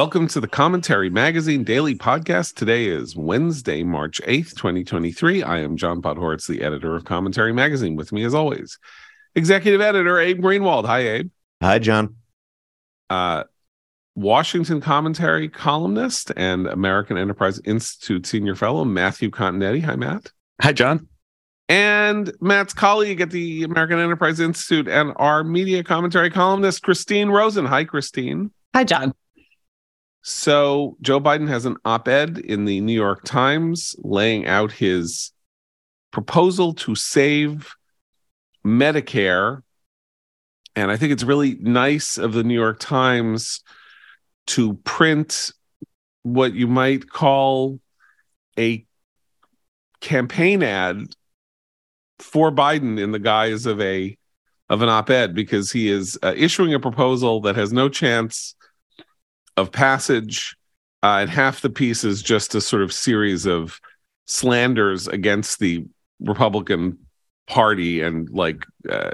Welcome to the Commentary Magazine Daily Podcast. Today is Wednesday, March 8th, 2023. I am John Podhoretz, the editor of Commentary Magazine. With me, as always, executive editor Abe Greenwald. Hi, Abe. Hi, John. Uh, Washington commentary columnist and American Enterprise Institute senior fellow Matthew Continetti. Hi, Matt. Hi, John. And Matt's colleague at the American Enterprise Institute and our media commentary columnist, Christine Rosen. Hi, Christine. Hi, John. So, Joe Biden has an op ed in the New York Times laying out his proposal to save Medicare. And I think it's really nice of the New York Times to print what you might call a campaign ad for Biden in the guise of a of an op-ed because he is uh, issuing a proposal that has no chance of passage uh, and half the piece is just a sort of series of slanders against the Republican Party and like uh,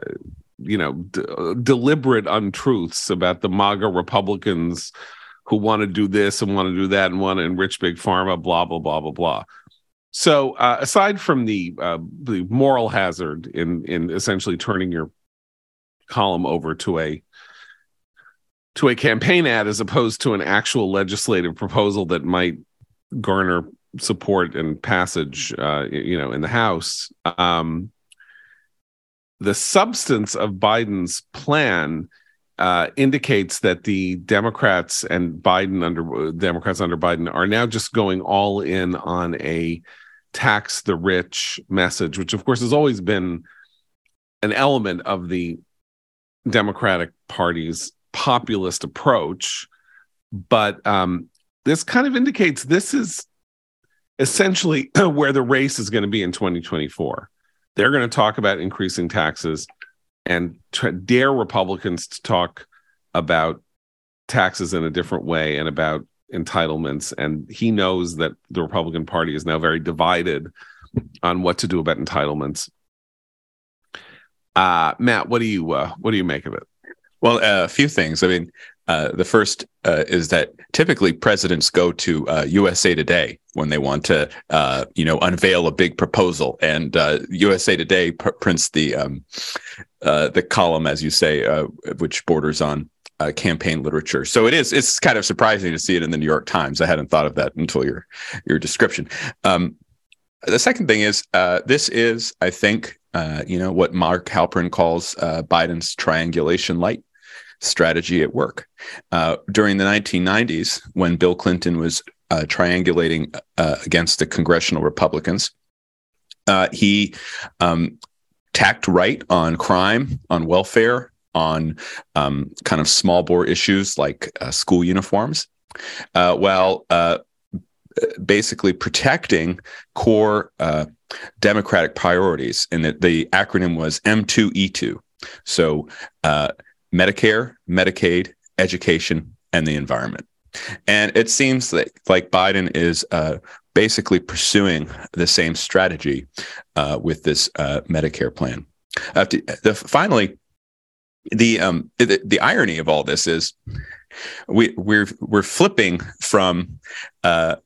you know d- deliberate untruths about the MAGA Republicans who want to do this and want to do that and want to enrich big pharma, blah blah blah blah blah. So uh, aside from the uh, the moral hazard in in essentially turning your column over to a to a campaign ad as opposed to an actual legislative proposal that might garner support and passage, uh, you know, in the House. Um, the substance of Biden's plan uh, indicates that the Democrats and Biden under Democrats under Biden are now just going all in on a tax the rich message, which of course has always been an element of the Democratic Party's populist approach. But um, this kind of indicates this is essentially where the race is going to be in 2024. They're going to talk about increasing taxes and dare Republicans to talk about taxes in a different way and about entitlements. And he knows that the Republican Party is now very divided on what to do about entitlements. Uh, Matt, what do you uh, what do you make of it? Well, uh, a few things. I mean, uh, the first uh, is that typically presidents go to USA uh, Today when they want to, uh, you know, unveil a big proposal, and USA uh, Today pr- prints the um, the column, as you say, which borders on campaign literature. So it is it's kind of surprising to see it in the New York Times. I hadn't thought of that until your your description. Um, the second thing is this is, I think, you know, what Mark Halperin calls Biden's triangulation light strategy at work. Uh, during the 1990s, when Bill Clinton was uh, triangulating uh, against the congressional Republicans, uh, he um, tacked right on crime, on welfare, on um, kind of small bore issues like uh, school uniforms, uh, while basically protecting core democratic priorities. And the, the acronym was M2E2. So uh, Medicare, Medicaid, education, and the environment. And it seems like, like Biden is uh, basically pursuing the same strategy uh, with this uh, Medicare plan. To, the, finally, the, um, the the irony of all this is we we're we're flipping from uh,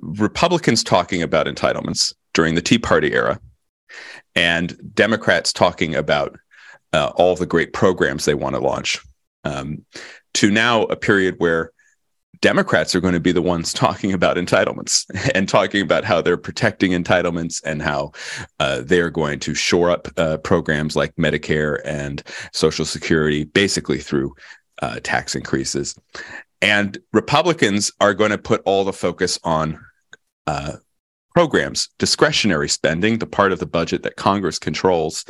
Republicans talking about entitlements during the Tea Party era and Democrats talking about uh, all the great programs they want to launch, um, to now a period where Democrats are going to be the ones talking about entitlements and talking about how they're protecting entitlements and how uh, they're going to shore up uh, programs like Medicare and Social Security, basically through uh, tax increases. And Republicans are going to put all the focus on uh, programs, discretionary spending, the part of the budget that Congress controls,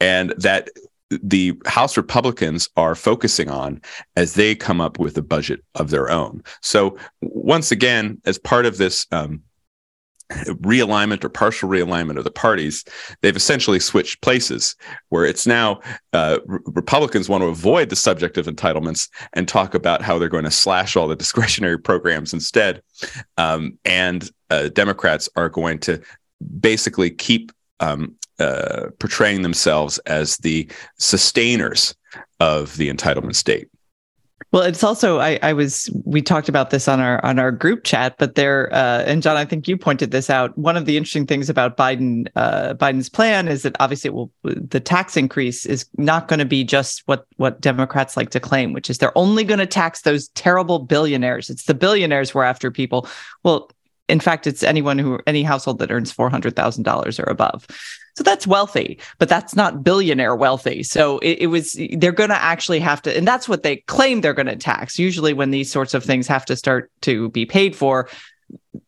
and that the House Republicans are focusing on as they come up with a budget of their own. So, once again, as part of this um, realignment or partial realignment of the parties, they've essentially switched places where it's now uh, Republicans want to avoid the subject of entitlements and talk about how they're going to slash all the discretionary programs instead. Um, and uh, Democrats are going to basically keep um, uh, portraying themselves as the sustainers of the entitlement state. Well, it's also I, I was we talked about this on our on our group chat, but there uh, and John, I think you pointed this out. One of the interesting things about Biden uh, Biden's plan is that obviously will the tax increase is not going to be just what what Democrats like to claim, which is they're only going to tax those terrible billionaires. It's the billionaires we're after people. Well, in fact, it's anyone who any household that earns four hundred thousand dollars or above. So that's wealthy, but that's not billionaire wealthy. So it, it was, they're going to actually have to, and that's what they claim they're going to tax. Usually, when these sorts of things have to start to be paid for,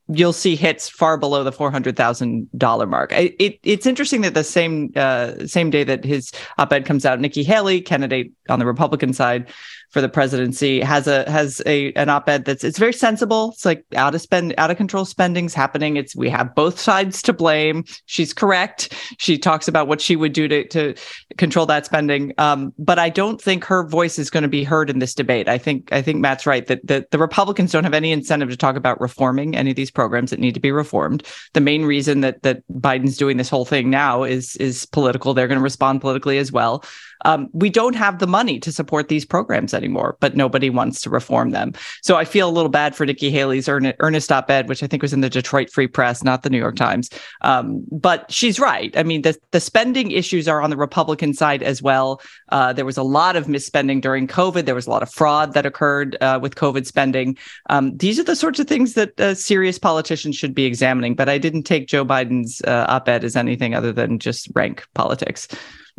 you'll see hits far below the four hundred thousand dollar mark. It, it, it's interesting that the same uh, same day that his op-ed comes out, Nikki Haley, candidate on the Republican side, for the presidency has a has a an op-ed that's it's very sensible. It's like out of spend out of control spending's happening. It's we have both sides to blame. She's correct. She talks about what she would do to to control that spending. Um, but I don't think her voice is going to be heard in this debate. I think I think Matt's right that the, the Republicans don't have any incentive to talk about reforming any of these programs that need to be reformed. The main reason that that Biden's doing this whole thing now is is political. They're going to respond politically as well um, we don't have the money to support these programs anymore, but nobody wants to reform them. So I feel a little bad for Nikki Haley's earnest op ed, which I think was in the Detroit Free Press, not the New York Times. Um, but she's right. I mean, the, the spending issues are on the Republican side as well. Uh, there was a lot of misspending during COVID, there was a lot of fraud that occurred uh, with COVID spending. Um, these are the sorts of things that uh, serious politicians should be examining. But I didn't take Joe Biden's uh, op ed as anything other than just rank politics.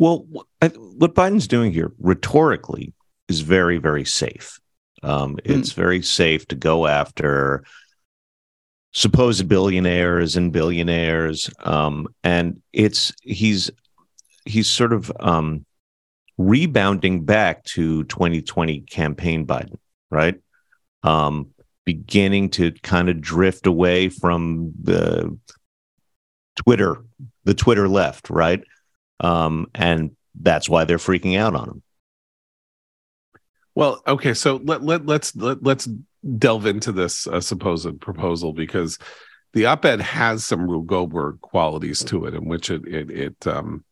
Well, what Biden's doing here rhetorically is very, very safe. Um, hmm. it's mm. very safe to go after supposed billionaires and billionaires, um, and it's he's he's sort of um, rebounding back to 2020 campaign Biden, right? Um, beginning to kind of drift away from the Twitter, the Twitter left, right? Um, and that's why they're freaking out on him. Well, okay, so let let let's let, let's delve into this uh, supposed proposal because the op-ed has some Rube Goldberg qualities to it, in which it it it um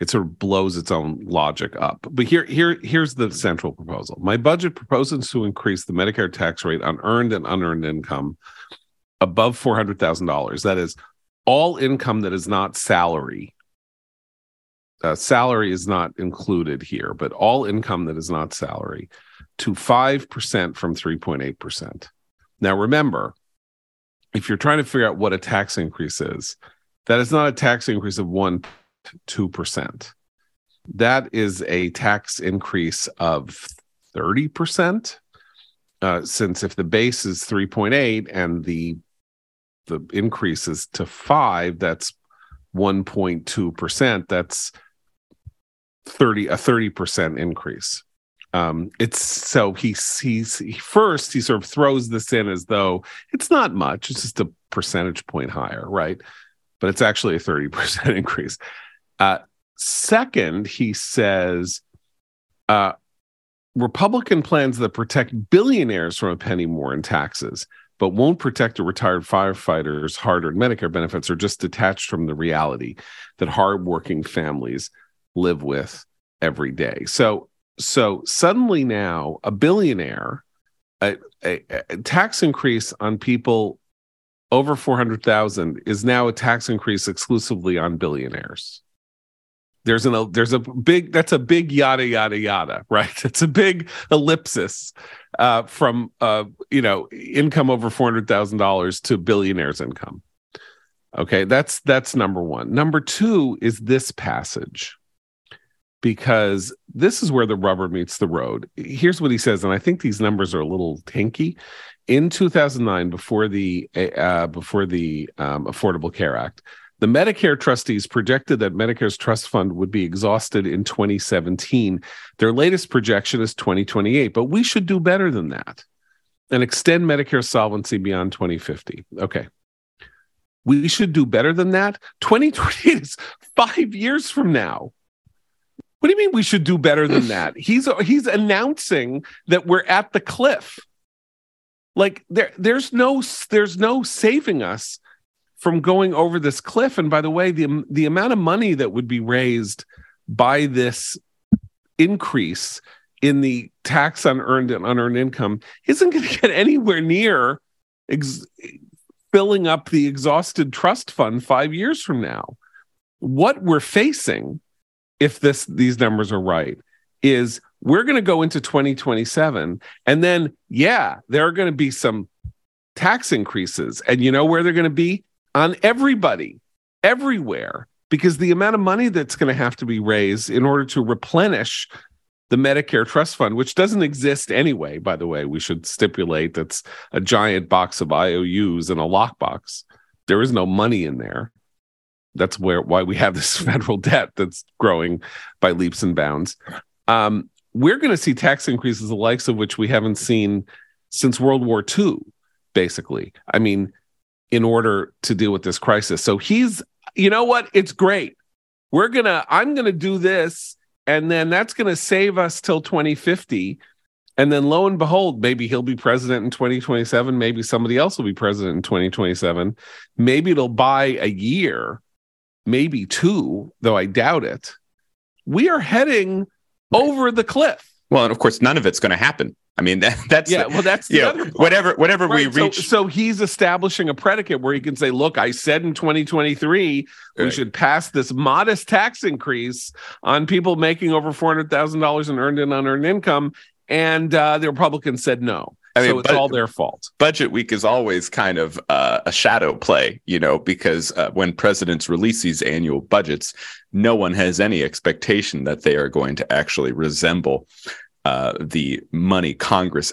it sort of blows its own logic up. But here here here's the central proposal. My budget proposes to increase the Medicare tax rate on earned and unearned income above four hundred thousand dollars. That is all income that is not salary uh, salary is not included here, but all income that is not salary to 5% from 3.8%. Now, remember, if you're trying to figure out what a tax increase is, that is not a tax increase of 1 2%. That is a tax increase of 30%. Uh, since if the base is 3.8 and the the increase is to 5, that's 1.2%. That's 30 a 30% increase. Um it's so he's he's he first he sort of throws this in as though it's not much it's just a percentage point higher right? But it's actually a 30% increase. Uh second he says uh republican plans that protect billionaires from a penny more in taxes but won't protect a retired firefighter's hard-earned medicare benefits are just detached from the reality that hardworking families live with every day. So so suddenly now a billionaire a, a, a tax increase on people over 400,000 is now a tax increase exclusively on billionaires. There's an there's a big that's a big yada yada yada right. It's a big ellipsis uh, from uh, you know income over four hundred thousand dollars to billionaires income. Okay, that's that's number one. Number two is this passage because this is where the rubber meets the road. Here's what he says, and I think these numbers are a little tinky. In 2009, before the uh, before the um, Affordable Care Act, the Medicare trustees projected that Medicare's trust fund would be exhausted in 2017. Their latest projection is 2028, but we should do better than that and extend Medicare solvency beyond 2050. Okay. We should do better than that. 2028 is five years from now. What do you mean we should do better than that? He's he's announcing that we're at the cliff. Like there there's no there's no saving us from going over this cliff and by the way the the amount of money that would be raised by this increase in the tax on earned and unearned income isn't going to get anywhere near ex- filling up the exhausted trust fund five years from now. What we're facing, if this these numbers are right, is we're going to go into 2027 and then yeah there are going to be some tax increases and you know where they're going to be on everybody everywhere because the amount of money that's going to have to be raised in order to replenish the Medicare trust fund, which doesn't exist anyway, by the way, we should stipulate that's a giant box of IOUs in a lockbox. There is no money in there. That's where why we have this federal debt that's growing by leaps and bounds. Um, we're going to see tax increases the likes of which we haven't seen since World War II, basically. I mean, in order to deal with this crisis. So he's, you know what? It's great. We're going to, I'm going to do this and then that's going to save us till 2050 and then lo and behold maybe he'll be president in 2027 maybe somebody else will be president in 2027 maybe it'll buy a year maybe two though i doubt it we are heading over the cliff well and of course none of it's going to happen I mean, that, that's yeah. Well, that's the part. whatever whatever Right, we reach. So, he's establishing a predicate where he can say, "Look, I said in 2023 we should pass this modest tax increase on people making over four hundred thousand dollars in earned and unearned income," and uh, the Republicans said no. I mean, so it's but- all their fault. budget week is always kind of uh, a shadow play, you know, because uh, when presidents release these annual budgets, no one has any expectation that they are going to actually resemble uh, the money Congress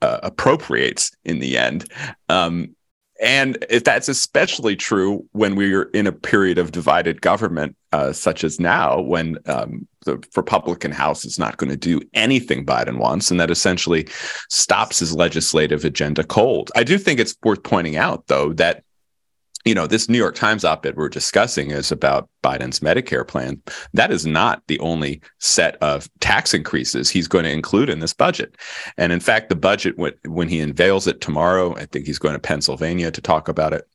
uh, appropriates in the end. Um, and if that's especially true when we're in a period of divided government, uh, such as now, when um, the Republican House is not going to do anything Biden wants, and that essentially stops his legislative agenda cold. I do think it's worth pointing out, though, that you know this New York Times op-ed we're discussing is about Biden's Medicare plan. That is not the only set of tax increases he's going to include in this budget. And in fact, the budget when, when he unveils it tomorrow, I think he's going to Pennsylvania to talk about it.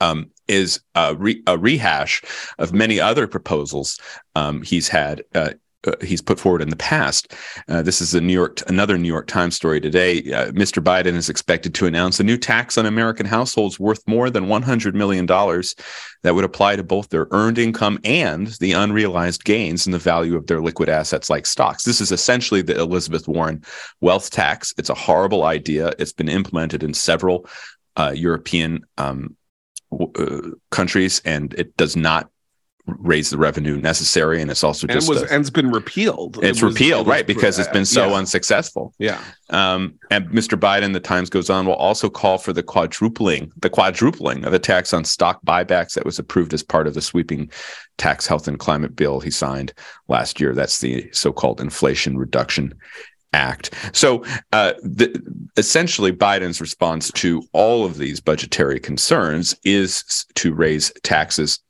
Um, is a, re- a rehash of many other proposals um, he's had uh, uh, he's put forward in the past. Uh, this is a New York, another New York Times story today. Uh, Mr. Biden is expected to announce a new tax on American households worth more than 100 million dollars that would apply to both their earned income and the unrealized gains in the value of their liquid assets like stocks. This is essentially the Elizabeth Warren wealth tax. It's a horrible idea. It's been implemented in several uh, European um, uh, countries, and it does not raise the revenue necessary. And it's also And it just was a- and it's been repealed. It it's was- repealed, it right? Because it's been so yeah. unsuccessful. yeah. Um, and Mr. Biden, the Times goes on, will also call for the quadrupling, the quadrupling of the tax on stock buybacks that was approved as part of the sweeping tax, health, and climate bill he signed last year. That's the so-called Inflation Reduction Act. So, uh, the, essentially, Biden's response to all of these budgetary concerns is to raise taxes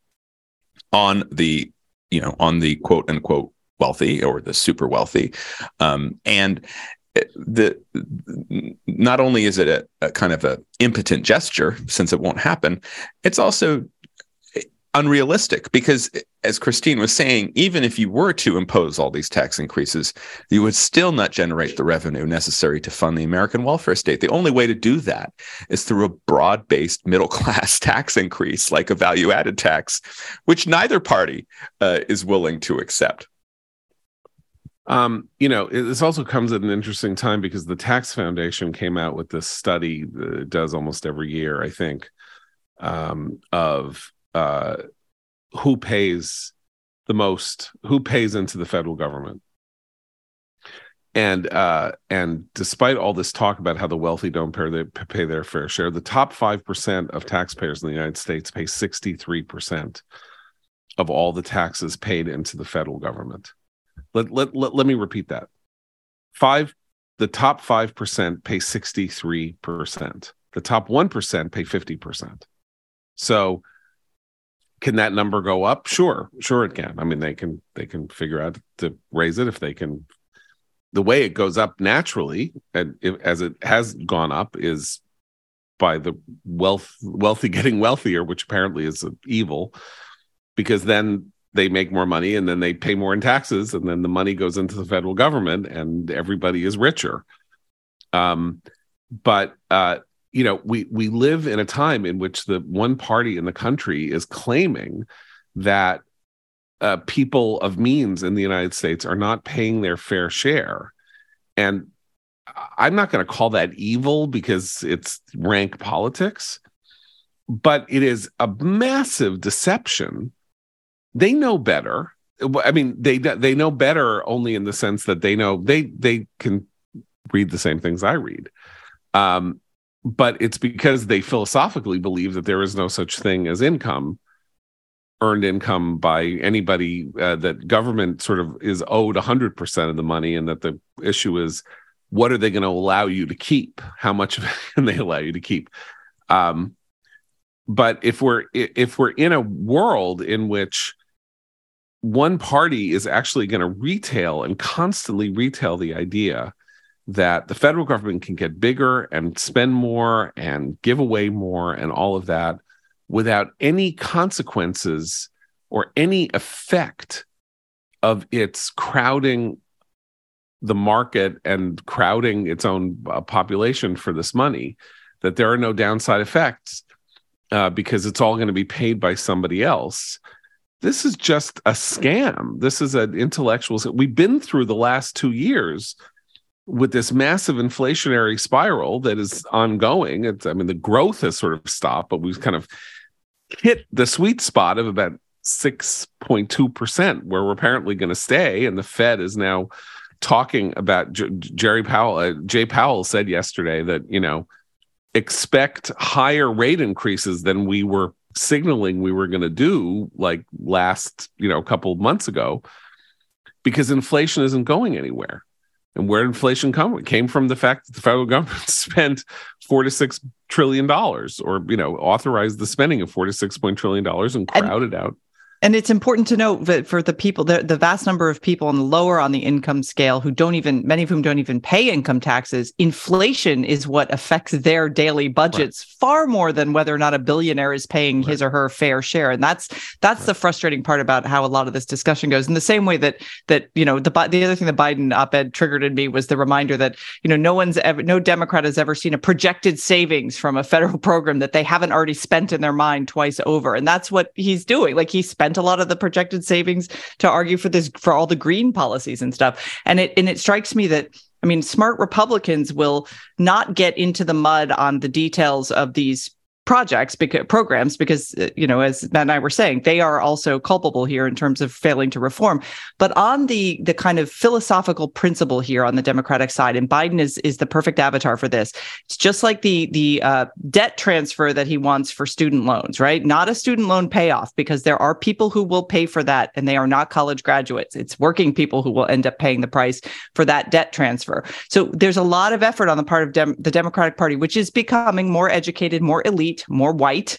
on the, you know, on the quote unquote wealthy or the super wealthy, um, and the not only is it a, a kind of a impotent gesture since it won't happen, it's also unrealistic because as Christine was saying, even if you were to impose all these tax increases, you would still not generate the revenue necessary to fund the American welfare state. The only way to do that is through a broad based middle class tax increase, like a value added tax, which neither party uh, is willing to accept. Um, you know, this also comes at an interesting time because the Tax Foundation came out with this study that it does almost every year, I think, um, of uh, who pays the most, who pays into the federal government. And uh, and despite all this talk about how the wealthy don't pay their, pay their fair share, the top five percent of taxpayers in the United States pay sixty three percent of all the taxes paid into the federal government. Let, let, let, let me repeat that. Five, the top 5% pay 63%. The top 1% pay 50%. So can that number go up? Sure, sure it can. I mean, they can they can figure out to raise it if they can. The way it goes up naturally, and if, as it has gone up, is by the wealth wealthy getting wealthier, which apparently is evil, because then they make more money and then they pay more in taxes and then the money goes into the federal government and everybody is richer um, but uh, you know we we live in a time in which the one party in the country is claiming that uh, people of means in the United States are not paying their fair share. And I'm not going to call that evil because it's rank politics but it is a massive deception. They know better. I mean they they know better only in the sense that they know they they can read the same things i read. Um, but it's because they philosophically believe that there is no such thing as income earned income by anybody uh, that government sort of is owed 100% of the money and that the issue is what are they going to allow you to keep? How much of it can they allow you to keep? Um, but if we're if we're in a world in which one party is actually going to retail and constantly retail the idea that the federal government can get bigger and spend more and give away more and all of that without any consequences or any effect of its crowding the market and crowding its own uh, population for this money that there are no downside effects uh, because it's all going to be paid by somebody else. This is just a scam. This is an intellectual. We've been through the last two years with this massive inflationary spiral that is ongoing. It's, I mean, the growth has sort of stopped, but we've kind of hit the sweet spot of about 6.2%, where we're apparently going to stay. And the Fed is now talking about J- Jerry Powell. Uh, Jay Powell said yesterday that, you know, expect higher rate increases than we were signaling we were going to do like last you know a couple of months ago because inflation isn't going anywhere and where inflation come? It came from the fact that the federal government spent four to six trillion dollars or you know authorized the spending of four to six point trillion dollars and crowded and, out and it's important to note that for the people, the, the vast number of people on the lower on the income scale who don't even, many of whom don't even pay income taxes, inflation is what affects their daily budgets right. far more than whether or not a billionaire is paying right. his or her fair share. And that's that's right. the frustrating part about how a lot of this discussion goes. In the same way that that you know the the other thing the Biden op-ed triggered in me was the reminder that you know no one's ever, no Democrat has ever seen a projected savings from a federal program that they haven't already spent in their mind twice over, and that's what he's doing. Like he spent spent a lot of the projected savings to argue for this for all the green policies and stuff. And it and it strikes me that I mean, smart Republicans will not get into the mud on the details of these projects because programs because uh, you know as Matt and I were saying they are also culpable here in terms of failing to reform. But on the the kind of philosophical principle here on the democratic side and Biden is is the perfect avatar for this it's just like the the uh, debt transfer that he wants for student loans right? Not a student loan payoff because there are people who will pay for that and they are not college graduates. It's working people who will end up paying the price for that debt transfer. So there's a lot of effort on the part of Dem- the Democratic Party which is becoming more educated more elite more white,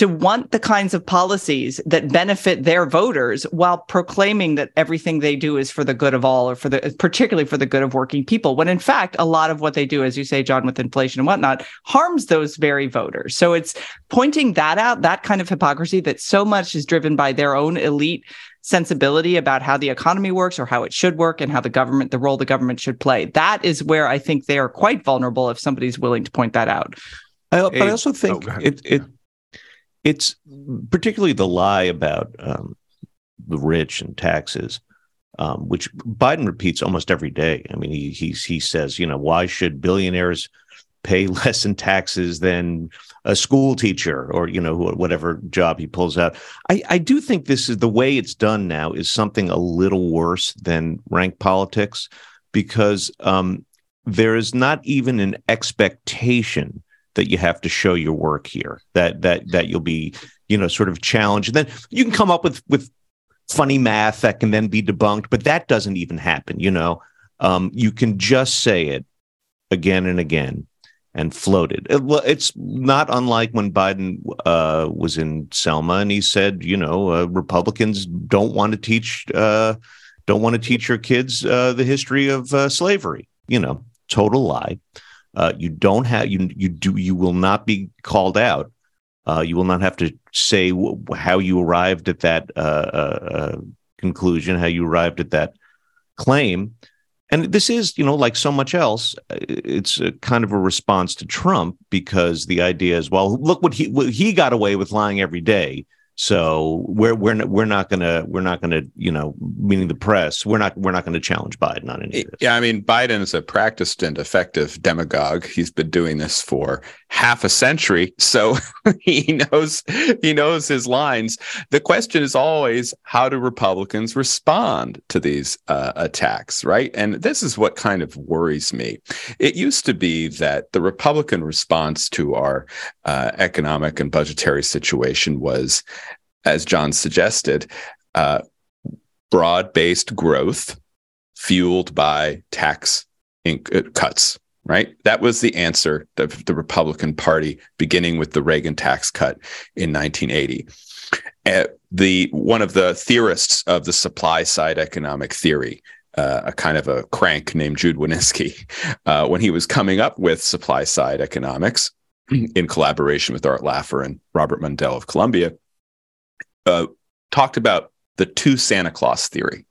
to want the kinds of policies that benefit their voters while proclaiming that everything they do is for the good of all or for the particularly for the good of working people when in fact a lot of what they do as you say john with inflation and whatnot harms those very voters. So it's pointing that out that kind of hypocrisy that so much is driven by their own elite sensibility about how the economy works or how it should work and how the government the role the government should play. That is where i think they are quite vulnerable if somebody's willing to point that out I, but I also think oh, it it it's particularly the lie about um, the rich and taxes, um, which Biden repeats almost every day. I mean, he he he says, you know, why should billionaires pay less in taxes than a school teacher or you know whatever job he pulls out? I, I do think this is the way it's done now is something a little worse than rank politics because um, there is not even an expectation that you have to show your work here that that that you'll be you know sort of challenged and then you can come up with with funny math that can then be debunked but that doesn't even happen you know um, you can just say it again and again and floated. it. it's not unlike when Biden uh, was in Selma and he said, you know, uh, Republicans don't want to teach uh, don't want to teach your kids uh, the history of uh, slavery. You know, total lie. Uh, you don't have you you do you will not be called out Uh, you will not have to say w- how you arrived at that uh, uh, uh, conclusion, how you arrived at that claim. And this is, you know, like so much else, uh, it's kind of a response to Trump because the idea is, well, look what he what he got away with lying every day. So we're we're we're not gonna we're not gonna you know meaning the press we're not we're not gonna challenge Biden on any of this. Yeah, I mean Biden is a practiced and effective demagogue. He's been doing this for half a century, so he knows he knows his lines. The question is always how do Republicans respond to these uh, attacks, right? And this is what kind of worries me. It used to be that the Republican response to our uh, economic and budgetary situation was as John suggested, uh, broad based growth fueled by tax inc- uh, cuts, right? That was the answer of the Republican Party beginning with the Reagan tax cut in 1980. Uh, the one of the theorists of the supply side economic theory, uh, a kind of a crank named Jude Wanniski, uh, when he was coming up with supply side economics in collaboration with Art Laffer and Robert Mundell of Columbia, uh, talked about the two Santa Claus theory,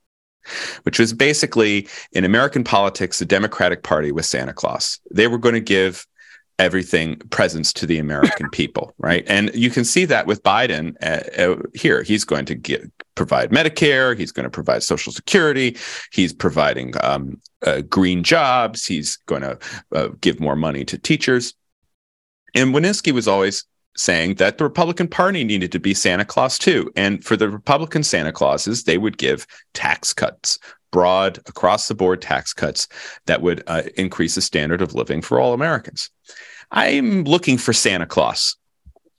which was basically in American politics, the Democratic Party was Santa Claus. They were going to give everything presents to the American people, right? And you can see that with Biden uh, uh, here. He's going to get, provide Medicare. He's going to provide Social Security. He's providing um, uh, green jobs. He's going to uh, give more money to teachers. And Wanniski was always saying that the Republican Party needed to be Santa Claus too. And for the Republican Santa Clauses, they would give tax cuts, broad, across the board tax cuts that would uh, increase the standard of living for all Americans. I'm looking for Santa Claus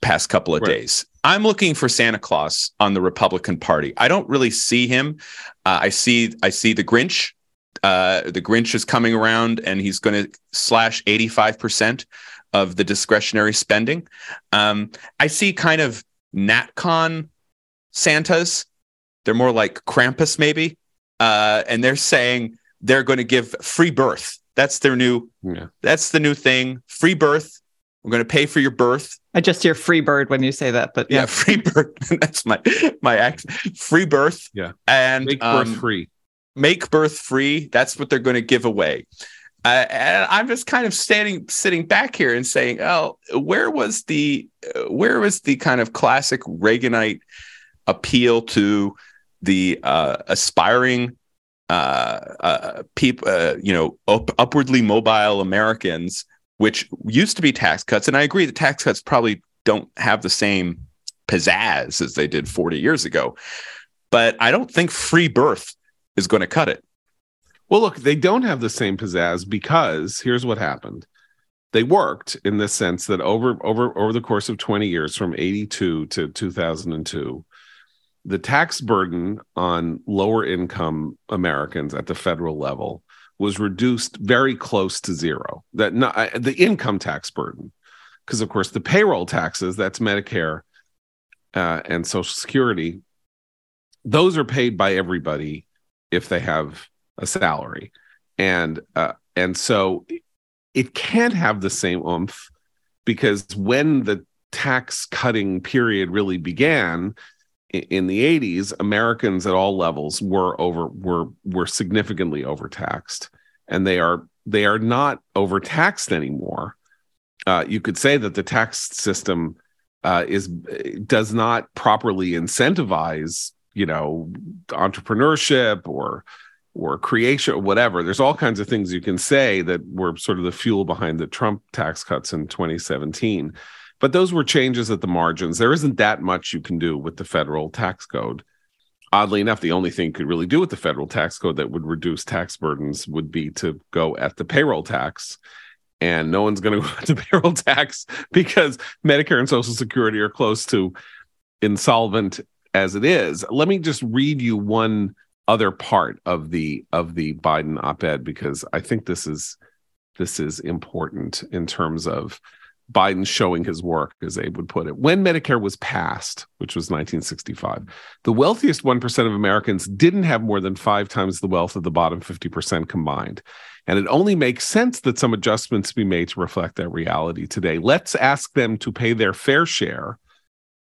past couple of right. days. I'm looking for Santa Claus on the Republican Party. I don't really see him. Uh, I see I see the Grinch. Uh, the Grinch is coming around and he's going to slash 85% of the discretionary spending. Um, I see kind of NatCon Santas. They're more like Krampus, maybe. Uh, and they're saying they're going to give free birth. That's their new. Yeah. That's the new thing. Free birth. We're going to pay for your birth. I just hear free bird when you say that, but yeah, yeah free birth. That's my my accent. Free birth. Yeah, and make birth um, free. Make birth free. That's what they're going to give away. And I'm just kind of standing, sitting back here and saying, "Oh, where was the, uh, where was the kind of classic Reaganite appeal to the uh, aspiring uh, uh people, uh, you know, up- upwardly mobile Americans, which used to be tax cuts?" And I agree, the tax cuts probably don't have the same pizzazz as they did 40 years ago, but I don't think free birth is going to cut it. Well, look, they don't have the same pizzazz because here's what happened. They worked in the sense that over over over the course of 20 years from 82 to 2002, the tax burden on lower income Americans at the federal level was reduced very close to zero. That not, the income tax burden, because of course the payroll taxes, that's Medicare uh, and Social Security, those are paid by everybody if they have a salary, and uh, and so it can't have the same oomph because when the tax cutting period really began in the 80s americans at all levels were over were were significantly overtaxed and they are they are not overtaxed anymore. Uh, you could say that the tax system uh, is does not properly incentivize you know entrepreneurship or or creation or whatever. There's all kinds of things you can say that were sort of the fuel behind the Trump tax cuts in 2017. But those were changes at the margins. There isn't that much you can do with the federal tax code. Oddly enough, the only thing you could really do with the federal tax code that would reduce tax burdens would be to go at the payroll tax. And no one's going to go at the payroll tax because Medicare and Social Security are close to insolvent as it is. Let me just read you one other part of the of the Biden op-ed because I think this is this is important in terms of Biden showing his work, as Abe would put it. When Medicare was passed, which was 1965, the wealthiest 1% of Americans didn't have more than five times the wealth of the bottom 50% combined. And it only makes sense that some adjustments be made to reflect that reality today. Let's ask them to pay their fair share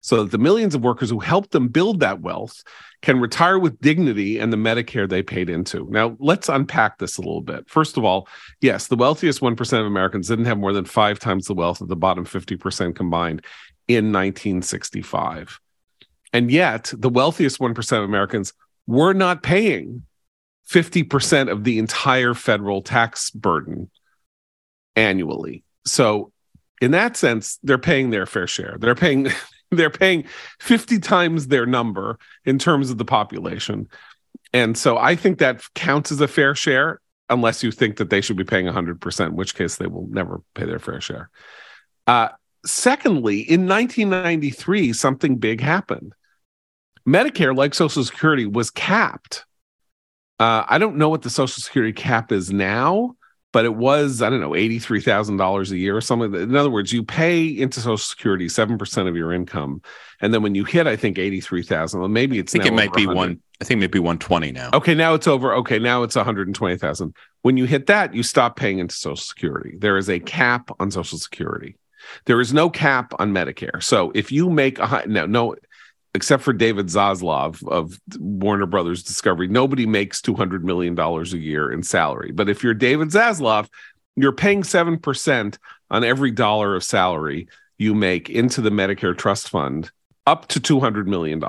so that the millions of workers who helped them build that wealth can retire with dignity and the Medicare they paid into. Now, let's unpack this a little bit. First of all, yes, the wealthiest 1% of Americans didn't have more than five times the wealth of the bottom 50% combined in 1965. And yet, the wealthiest 1% of Americans were not paying 50% of the entire federal tax burden annually. So, in that sense, they're paying their fair share. They're paying they're paying 50 times their number in terms of the population. And so I think that counts as a fair share, unless you think that they should be paying 100%, in which case they will never pay their fair share. Uh, secondly, in 1993, something big happened. Medicare, like Social Security, was capped. Uh, I don't know what the Social Security cap is now, but it was I don't know eighty three thousand dollars a year or something. In other words, you pay into Social Security seven percent of your income, and then when you hit, I think eighty three thousand. Well, maybe it's I think it might be 100. one. I think maybe one twenty now. Okay, now it's over. Okay, now it's one hundred and twenty thousand. When you hit that, you stop paying into Social Security. There is a cap on Social Security. There is no cap on Medicare. So if you make a high, no, no, except for David Zaslav of Warner Brothers Discovery, nobody makes $200 million a year in salary. But if you're David Zaslav, you're paying 7% on every dollar of salary you make into the Medicare Trust Fund up to $200 million.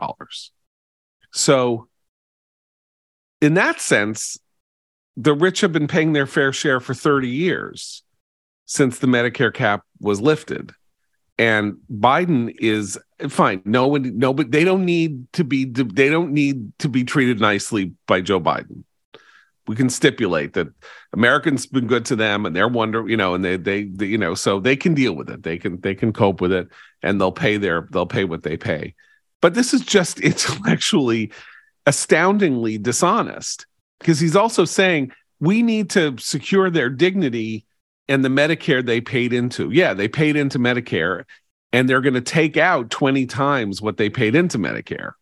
So, in that sense, the rich have been paying their fair share for 30 years since the Medicare cap was lifted and Biden is fine. No one, no, but they don't need to be. They don't need to be treated nicely by Joe Biden. We can stipulate that Americans been good to them, and they're wonder, you know, and they, they, they, you know, so they can deal with it. They can, they can cope with it, and they'll pay their, they'll pay what they pay. But this is just intellectually, astoundingly dishonest because he's also saying we need to secure their dignity and the Medicare they paid into. Yeah, they paid into Medicare and they're going to take out 20 times what they paid into Medicare,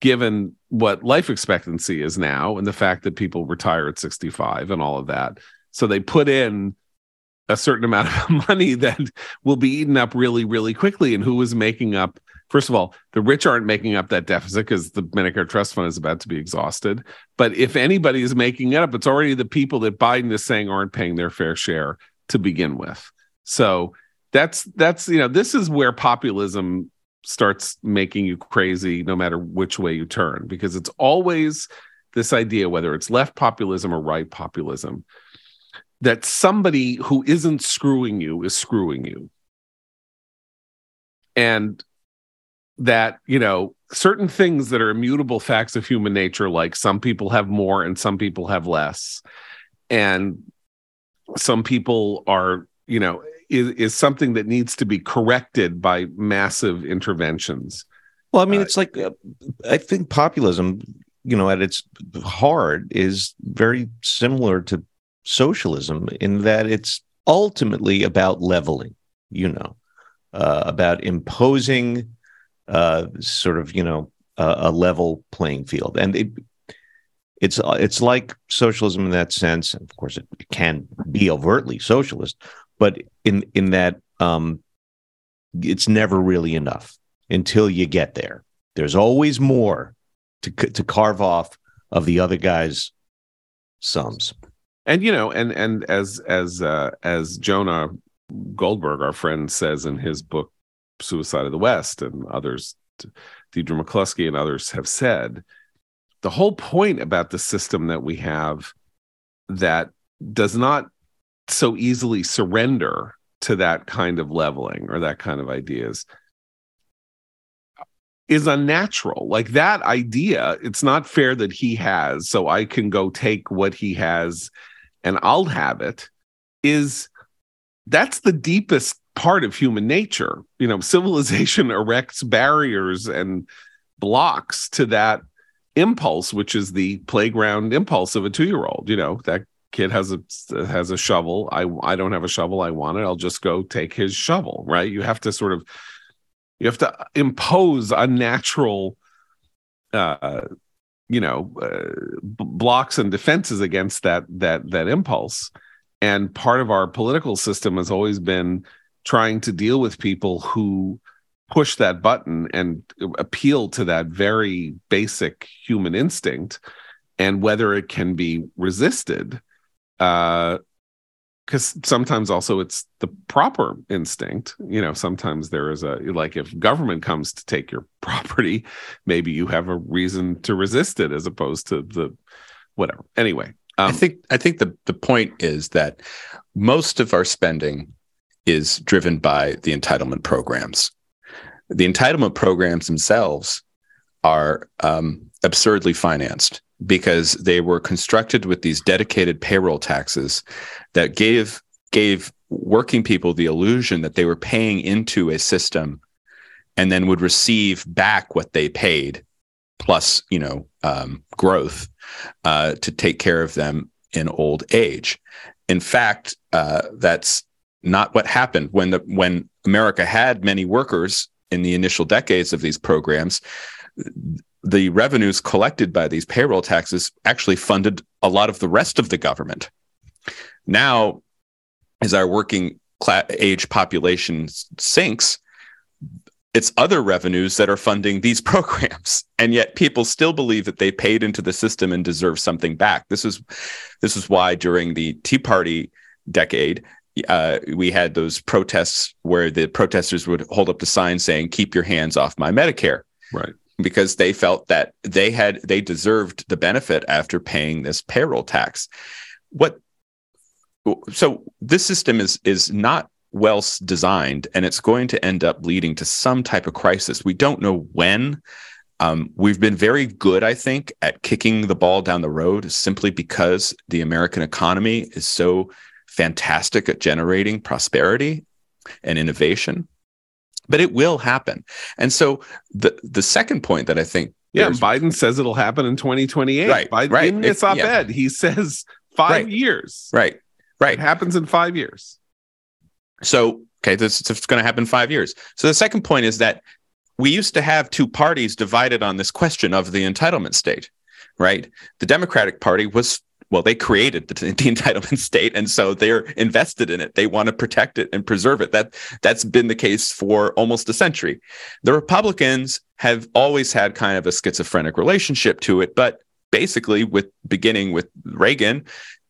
given what life expectancy is now and the fact that people retire at 65 and all of that. So they put in a certain amount of money that will be eaten up really, really quickly. And who is making up? First of all, the rich aren't making up that deficit because the Medicare Trust Fund is about to be exhausted. But if anybody is making it up, it's already the people that Biden is saying aren't paying their fair share to begin with. So that's that's you know this is where populism starts making you crazy no matter which way you turn because it's always this idea whether it's left populism or right populism that somebody who isn't screwing you is screwing you and that you know certain things that are immutable facts of human nature like some people have more and some people have less. And some people are you know is, is something that needs to be corrected by massive interventions. Well i mean uh, it's like uh, i think populism you know at its heart is very similar to socialism in that it's ultimately about leveling you know uh, about imposing uh, sort of you know a level playing field and it, it's it's like socialism in that sense. Of course, it, it can be overtly socialist, but in in that um, it's never really enough until you get there. There's always more to to carve off of the other guy's sums. And you know, and and as as uh, as Jonah Goldberg, our friend, says in his book "Suicide of the West," and others, Deirdre McCloskey and others have said, the whole point about the system that we have that does not so easily surrender to that kind of leveling or that kind of ideas is unnatural. Like that idea, it's not fair that he has, so I can go take what he has and I'll have it, is that's the deepest part of human nature. You know, civilization erects barriers and blocks to that impulse, which is the playground impulse of a two year old. You know, that kid has a has a shovel. I I don't have a shovel. I want it. I'll just go take his shovel. Right. You have to sort of you have to impose unnatural uh you know uh, b- blocks and defenses against that that that impulse and part of our political system has always been trying to deal with people who push that button and appeal to that very basic human instinct and whether it can be resisted uh because sometimes also it's the proper instinct. You know sometimes there is a like if government comes to take your property maybe you have a reason to resist it as opposed to the whatever. Anyway um, i think i think the the point is that most of our spending is driven by the entitlement programs. The entitlement programs themselves are um, absurdly financed because they were constructed with these dedicated payroll taxes that gave gave working people the illusion that they were paying into a system and then would receive back what they paid plus you know um, growth uh, to take care of them in old age. In fact uh, that's not what happened. When the when america had many workers in the initial decades of these programs the revenues collected by these payroll taxes actually funded a lot of the rest of the government. Now, as our working age population sinks, it's other revenues that are funding these programs. And yet people still believe that they paid into the system and deserve something back. This is this is why during the tea party decade uh, we had those protests where the protesters would hold up the sign saying keep your hands off my medicare right because they felt that they had they deserved the benefit after paying this payroll tax. What so this system is is not well designed and it's going to end up leading to some type of crisis. We don't know when. Um, we've been very good, I think, at kicking the ball down the road simply because the American economy is so fantastic at generating prosperity and innovation but it will happen. And so the the second point that I think yeah, Biden says it'll happen in 2028. Right, Biden, right. In this op-ed, yeah. he says five right. years. Right, right. It happens in five years. So okay, this it's going to happen five years. So the second point is that we used to have two parties divided on this question of the entitlement state. Right, the Democratic Party was well, they created the, the, entitlement state, and so they're invested in it. They want to protect it and preserve it. That that's been the case for almost a century. The Republicans have always had kind of a schizophrenic relationship to it, but basically, with beginning with Reagan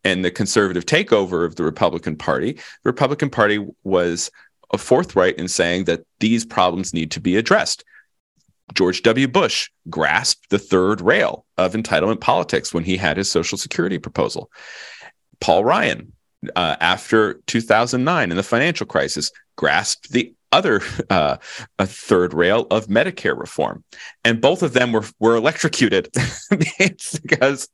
and the conservative takeover of the Republican Party, the Republican Party was uh, forthright in saying that these problems need to be addressed. George W. Bush grasped the third rail of entitlement politics when he had his Social Security proposal. Paul Ryan, uh, after 2009 and the financial crisis, grasped the other uh, third rail of Medicare reform, and both of them were were electrocuted because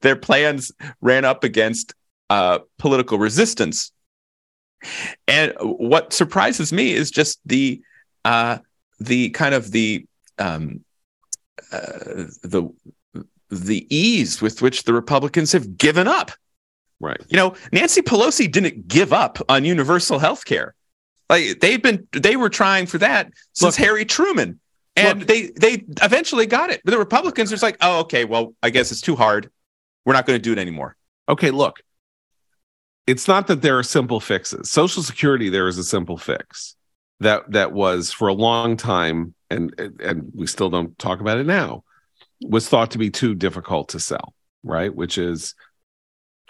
their plans ran up against uh, political resistance. And what surprises me is just the uh, the kind of the um, uh, the the ease with which the Republicans have given up. Right. You know, Nancy Pelosi didn't give up on universal health care. Like they've been they were trying for that since look, Harry Truman. And look, they they eventually got it. But the Republicans are just like, oh, okay, well, I guess it's too hard. We're not going to do it anymore. Okay, look. It's not that there are simple fixes. Social Security, there is a simple fix that that was for a long time and and we still don't talk about it now was thought to be too difficult to sell right? Which is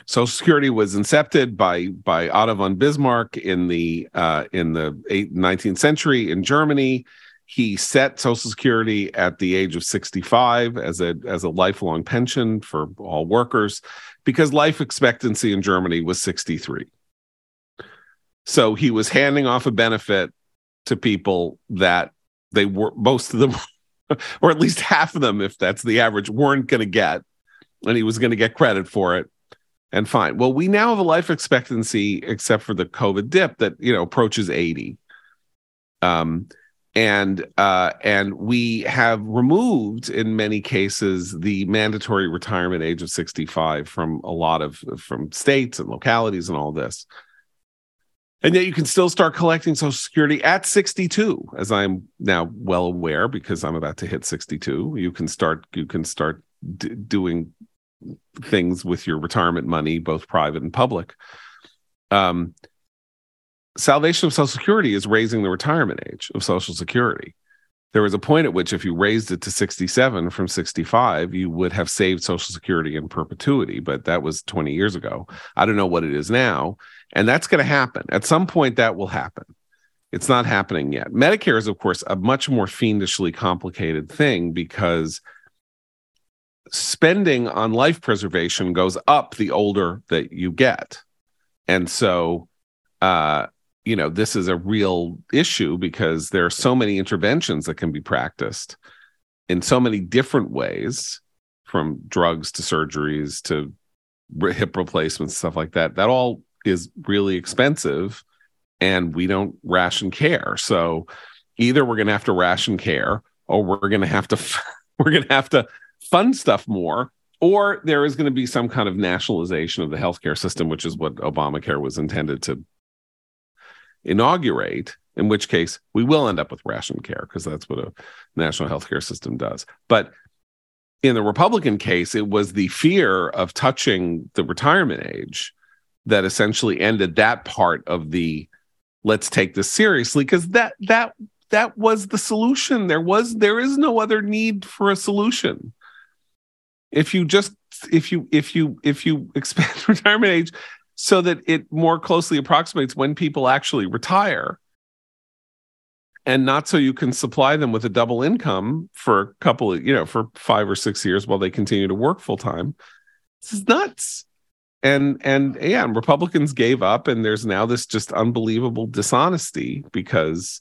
social security was incepted by by otto von bismarck in the uh, in the 19th century in germany. He set social security at the age of 65 as a as a lifelong pension for all workers because life expectancy in germany was 63 so he was handing off a benefit to people that they were most of them or at least half of them if that's the average weren't going to get and he was going to get credit for it. And fine. Well we now have a life expectancy except for the covid dip that you know approaches 80 um and uh and we have removed in many cases the mandatory retirement age of 65 from a lot of from states and localities and all this and yet you can still start collecting social security at 62 as i'm now well aware because i'm about to hit 62 you can start you can start d- doing things with your retirement money both private and public um salvation of Social Security is raising the retirement age of Social Security. There was a point at which, if you raised it to 67 from 65, you would have saved Social Security in perpetuity, but that was 20 years ago. I don't know what it is now. And that's going to happen. At some point, that will happen. It's not happening yet. Medicare is, of course, a much more fiendishly complicated thing because spending on life preservation goes up the older that you get. And so, uh, you know, this is a real issue because there are so many interventions that can be practiced in so many different ways from drugs to surgeries to hip replacements, stuff like that. That all is really expensive and we don't ration care. So either we're going to have to ration care or we're going to have to we're going to have to fund stuff more or there is going to be some kind of nationalization of the healthcare system which is what Obamacare was intended to inaugurate in which case we will end up with ration care because that's what a national healthcare system does. But in the republican case it was the fear of touching the retirement age that essentially ended that part of the let's take this seriously because that that that was the solution. There was there is no other need for a solution. If you just if you if you if you expand retirement age so that it more closely approximates when people actually retire. And not so you can supply them with a double income for a couple of you know for five or six years while they continue to work full time this is nuts. And and yeah and republicans gave up and there's now this just unbelievable dishonesty because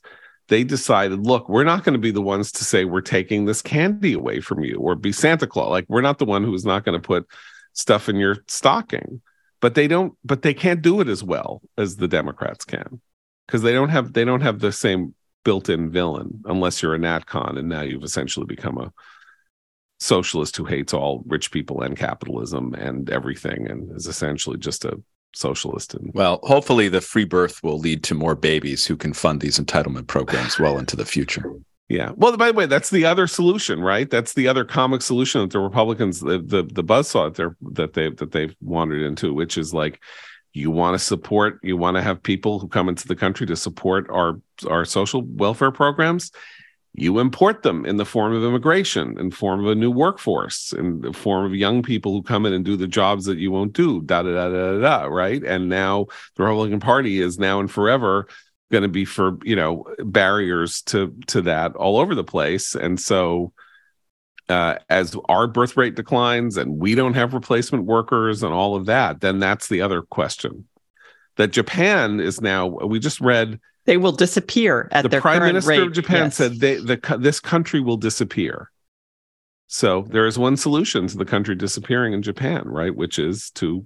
they decided look we're not going to be the ones to say we're taking this candy away from you or be santa claus. Like we're not the one who's not going to put stuff in your stocking but they don't but they can't do it as well as the democrats can. Because they don't have they don't have the same built-in villain unless you're a natcon and now you've essentially become a socialist who hates all rich people and capitalism and everything and is essentially just a socialist and well hopefully the free birth will lead to more babies who can fund these entitlement programs well into the future yeah. Well by the way that's the other solution right? That's the other comic solution that the republicans the the, the buzzsaw that that they that they've wandered into which is like you want to support you want to have people who come into the country to support our our social welfare programs. You import them in the form of immigration, in form of a new workforce, in the form of young people who come in and do the jobs that you won't do, da da da da da, right? And now the Republican Party is now and forever going to be for you know barriers to to that all over the place, and so. Uh, as our birth rate declines and we don't have replacement workers and all of that, then that's the other question. That Japan is now, we just read they will disappear at the their prime minister rate. of Japan Yes. said they, the this country will disappear. So there is one solution to the country disappearing in Japan, right? Which is to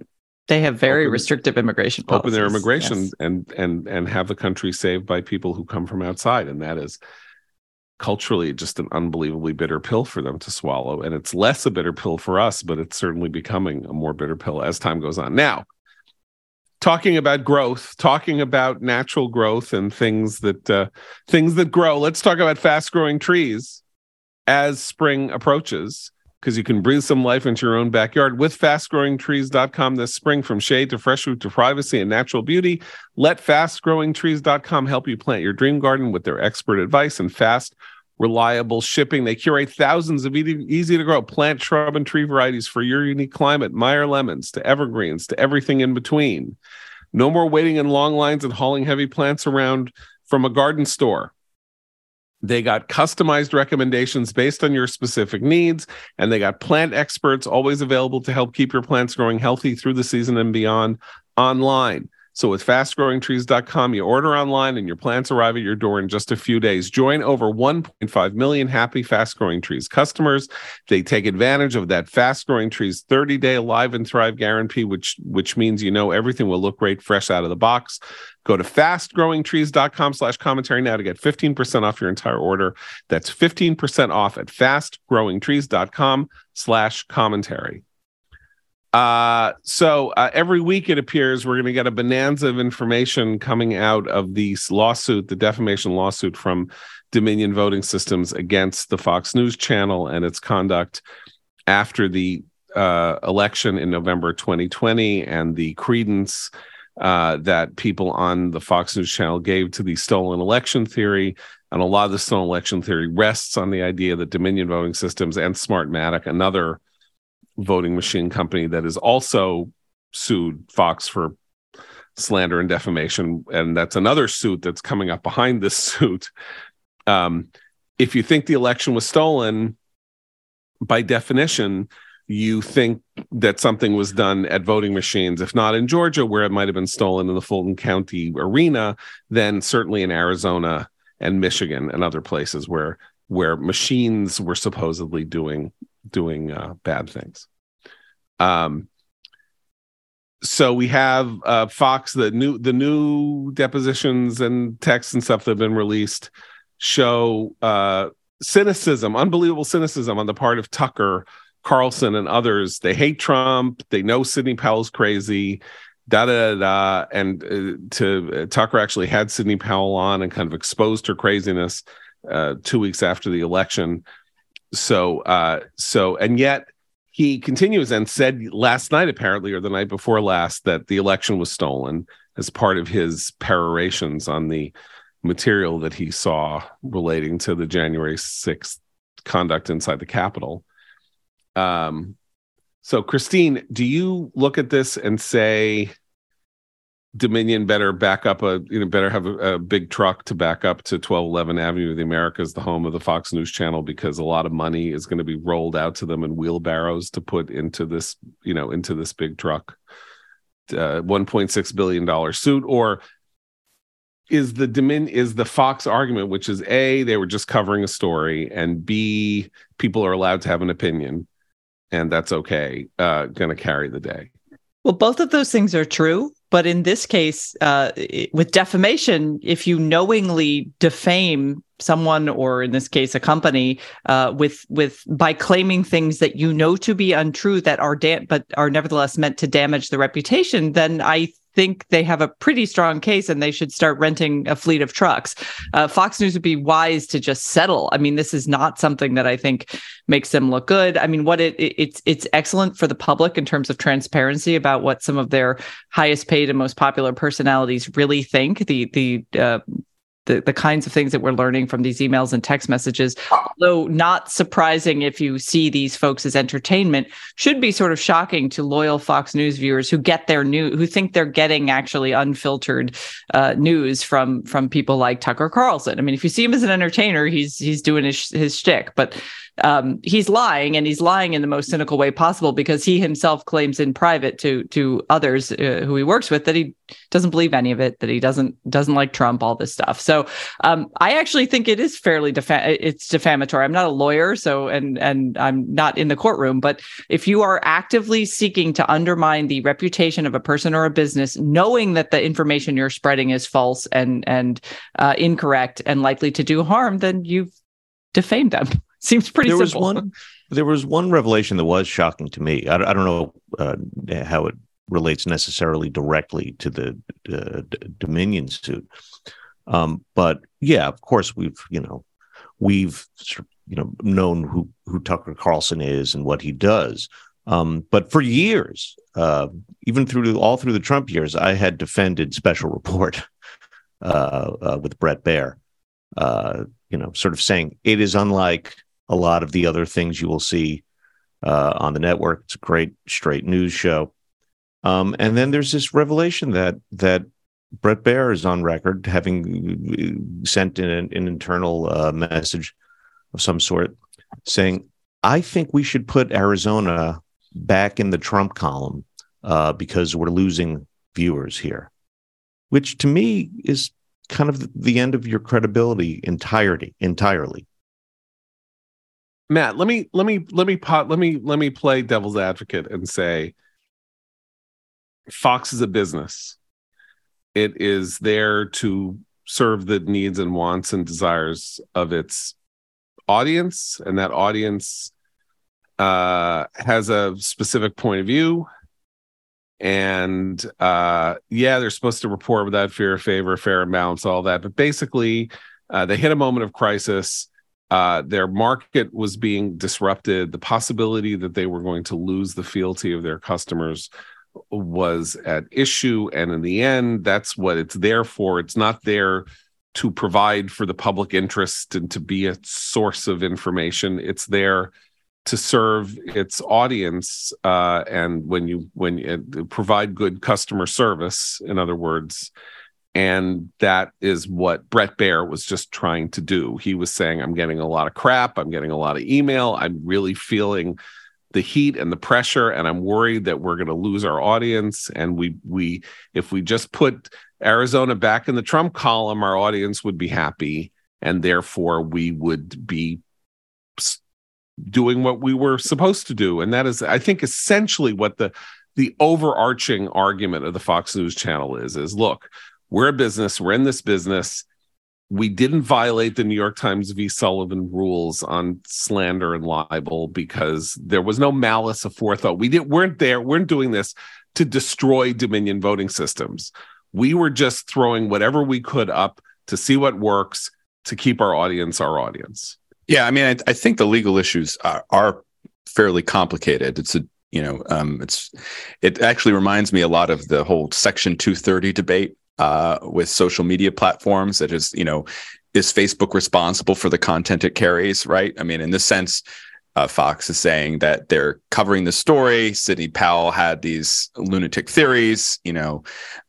they have very open- restrictive immigration policies. open their immigration Yes. and and and have the country saved by people who come from outside, and that is culturally just an unbelievably bitter pill for them to swallow. And it's less a bitter pill for us, but it's certainly becoming a more bitter pill as time goes on. Now, talking about growth, talking about natural growth and things that uh, things that grow. Let's talk about fast growing trees as spring approaches because you can breathe some life into your own backyard with fastgrowingtrees.com this spring from shade to fresh fruit to privacy and natural beauty. Let fastgrowingtrees.com help you plant your dream garden with their expert advice and fast reliable shipping. They curate thousands of easy, to grow plant, shrub, and tree varieties for your unique climate, Meyer lemons to evergreens to everything in between. No more waiting in long lines and hauling heavy plants around from a garden store. They got customized recommendations based on your specific needs, and they got plant experts always available to help keep your plants growing healthy through the season and beyond online. So with fastgrowingtrees.com, you order online and your plants arrive at your door in just a few days. Join over 1.5 million happy fast growing trees customers. They take advantage of that fast growing trees 30 day live and thrive guarantee, which which means you know everything will look great fresh out of the box. Go to fastgrowingtrees.com slash commentary now to get 15% off your entire order. That's 15% off at fastgrowingtrees.com slash commentary. Uh, so uh, every week it appears we're going to get a bonanza of information coming out of the lawsuit, the defamation lawsuit from Dominion Voting Systems against the Fox News channel and its conduct after the uh, election in November 2020 and the credence uh, that people on the Fox News channel gave to the stolen election theory. And a lot of the stolen election theory rests on the idea that Dominion Voting Systems and Smartmatic, another voting machine company that is also sued Fox for slander and defamation. And that's another suit that's coming up behind this suit. Um, if you think the election was stolen, by definition, you think that something was done at voting machines. If not in Georgia, where it might have been stolen in the Fulton County arena, then certainly in Arizona and Michigan and other places where where machines were supposedly doing doing uh, bad things. Um, so we have uh, Fox the new the new depositions and texts and stuff that have been released show uh, cynicism, unbelievable cynicism on the part of Tucker Carlson and others. They hate Trump. They know Sidney Powell's crazy. Da da da. And uh, to uh, Tucker actually had Sidney Powell on and kind of exposed her craziness uh, two weeks after the election. So uh, so and yet he continues and said last night apparently or the night before last that the election was stolen as part of his perorations on the material that he saw relating to the January 6th conduct inside the Capitol. Um, so, Christine, do you look at this and say Dominion better back up a, you know, better have a, a big truck to back up to 1211 Avenue of the Americas, the home of the Fox News channel, because a lot of money is going to be rolled out to them in wheelbarrows to put into this, you know, into this big truck? Uh, 1.6 billion dollar suit or is the domin is the Fox argument, which is a they were just covering a story, and b people are allowed to have an opinion, and that's okay. Uh, going to carry the day. Well, both of those things are true, but in this case, uh, with defamation, if you knowingly defame someone, or in this case, a company, uh, with with by claiming things that you know to be untrue that are da- but are nevertheless meant to damage the reputation, then I think they have a pretty strong case and they should start renting a fleet of trucks. Uh, Fox News would be wise to just settle. I mean, this is not something that I think makes them look good. I mean, what it, it it's it's excellent for the public in terms of transparency about what some of their highest paid and most popular personalities really think. The the uh, the, the kinds of things that we're learning from these emails and text messages, though not surprising if you see these folks as entertainment, should be sort of shocking to loyal Fox News viewers who get their new who think they're getting actually unfiltered uh, news from from people like Tucker Carlson. I mean, if you see him as an entertainer, he's he's doing his his shtick, but um, he's lying and he's lying in the most cynical way possible because he himself claims in private to to others uh, who he works with that he doesn't believe any of it that he doesn't doesn't like Trump all this stuff. So um, I actually think it is fairly defa- it's defamatory. I'm not a lawyer so and and I'm not in the courtroom but if you are actively seeking to undermine the reputation of a person or a business knowing that the information you're spreading is false and and uh, incorrect and likely to do harm then you've defamed them Seems pretty there simple. Was one, there was one revelation that was shocking to me. I, I don't know uh, how it relates necessarily directly to the uh, Dominion suit, um, but yeah, of course we've you know we've you know known who who Tucker Carlson is and what he does. Um, but for years, uh, even through all through the Trump years, I had defended Special Report uh, uh, with Bret Baier. Uh, you know, sort of saying it is unlike a lot of the other things you will see uh, on the network. It's a great straight news show. Um, and then there's this revelation that that Bret Baier is on record having sent in an, an internal uh, message of some sort saying, "I think we should put Arizona back in the Trump column uh, because we're losing viewers here," which to me is kind of the end of your credibility entirety entirely. Matt, let me let me let me pot let me let me play devil's advocate and say Fox is a business. It is there to serve the needs and wants and desires of its audience, and that audience uh, has a specific point of view. And uh, yeah, they're supposed to report without fear favor, fair and balance, all that. But basically, uh, they hit a moment of crisis uh, their market was being disrupted. The possibility that they were going to lose the fealty of their customers was at issue. And in the end that's what it's there for. It's not there to provide for the public interest and to be a source of information. It's there to serve its audience uh, and when you when you provide good customer service in other words and that is what Bret Baier was just trying to do. He was saying, I'm getting a lot of crap. I'm getting a lot of email. I'm really feeling the heat and the pressure and i'm worried that we're going to lose our audience and we we if we just put arizona back in the trump column our audience would be happy and therefore we would be doing what we were supposed to do and that is i think essentially what the the overarching argument of the fox news channel is is look we're a business, we're in this business. We didn't violate the New York Times v. Sullivan rules on slander and libel because there was no malice aforethought. We didn't weren't there, We weren't doing this to destroy Dominion voting systems. We were just throwing whatever we could up to see what works to keep our audience our audience. Yeah, I mean, I, I think the legal issues are, are, fairly complicated. It's a you know, um, it's it actually reminds me a lot of the whole Section 230 debate uh, with social media platforms that is, you know, is Facebook responsible for the content it carries, right? I mean, in this sense, uh, Fox is saying that they're covering the story. Sidney Powell had these lunatic theories. You know,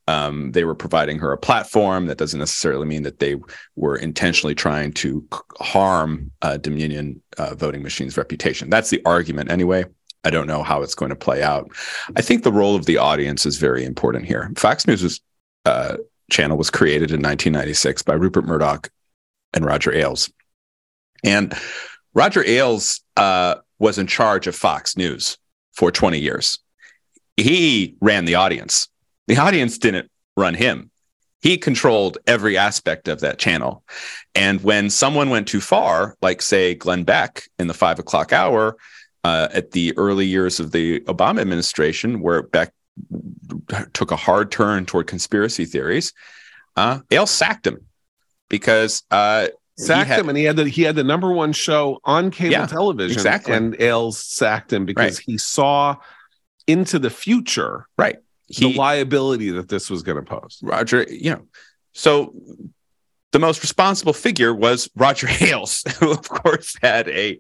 um, they were providing her a platform. That doesn't necessarily mean that they were intentionally trying to harm uh, Dominion uh, voting machines' reputation. That's the argument, anyway. I don't know how it's going to play out. I think the role of the audience is very important here. Fox News was uh, channel was created in 1996 by Rupert Murdoch and Roger Ailes. And Roger Ailes uh, was in charge of Fox News for 20 years. He ran the audience. The audience didn't run him. He controlled every aspect of that channel. And when someone went too far, like, say, Glenn Beck in the five o'clock hour, uh, at the early years of the Obama administration, where Beck took a hard turn toward conspiracy theories, uh, Ailes sacked him because uh, sacked had, him, and he had the he had the number one show on cable yeah, television. Exactly, and Ailes sacked him because right. he saw into the future, right? He, the liability that this was going to pose. Roger, you know, so the most responsible figure was Roger Ailes, who of course had a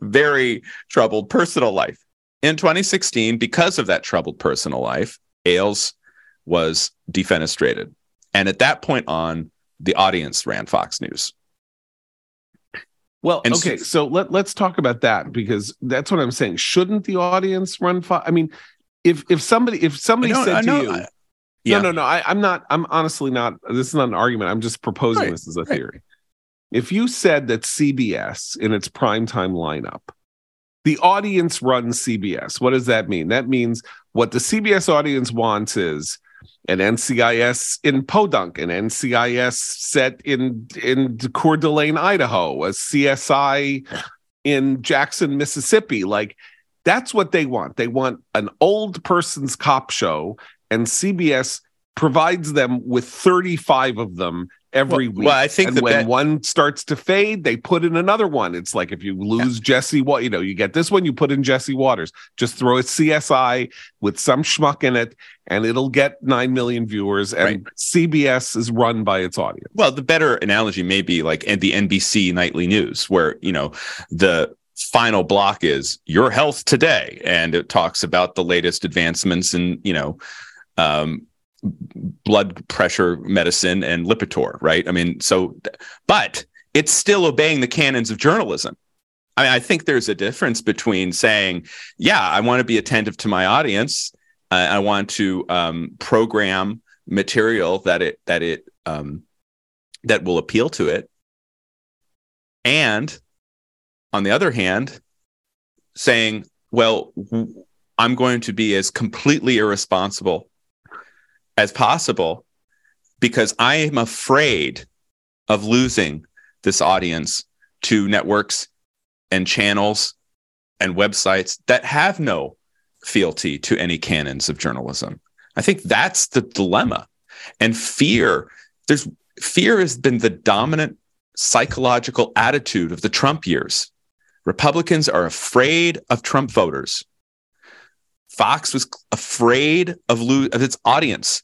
very troubled personal life. In 2016, because of that troubled personal life, Ailes was defenestrated. And at that point on, the audience ran Fox News. Well, and okay, so, so let, let's talk about that because that's what I'm saying. Shouldn't the audience run Fox? I mean, if if somebody if somebody said to you, I, yeah. no, no, no, I, am not. I'm honestly not. This is not an argument. I'm just proposing right, this as a right. theory. If you said that CBS in its primetime lineup the audience runs CBS. What does that mean? That means what the CBS audience wants is an NCIS in Podunk, an NCIS set in in Coeur d'Alene, Idaho, a CSI in Jackson, Mississippi. Like that's what they want. They want an old person's cop show, and CBS provides them with 35 of them every well, week. Well, I think and when one starts to fade, they put in another one. It's like if you lose yeah. Jesse, what you know, you get this one, you put in Jesse Watters. Just throw a CSI with some schmuck in it, and it'll get nine million viewers. And right. CBS is run by its audience. Well, the better analogy may be like the NBC nightly news, where you know the final block is your health today and it talks about the latest advancements and you know um, blood pressure medicine and Lipitor, right? I mean, so, but it's still obeying the canons of journalism. I mean, I think there's a difference between saying, yeah, I want to be attentive to my audience. I want to um, program material that it that it um, that will appeal to it, and on the other hand, saying, well, I'm going to be as completely irresponsible as possible because I am afraid of losing this audience to networks and channels and websites that have no fealty to any canons of journalism. I think that's the dilemma. And fear, there's fear has been the dominant psychological attitude of the Trump years. Republicans are afraid of Trump voters Fox was afraid of, lo- of its audience.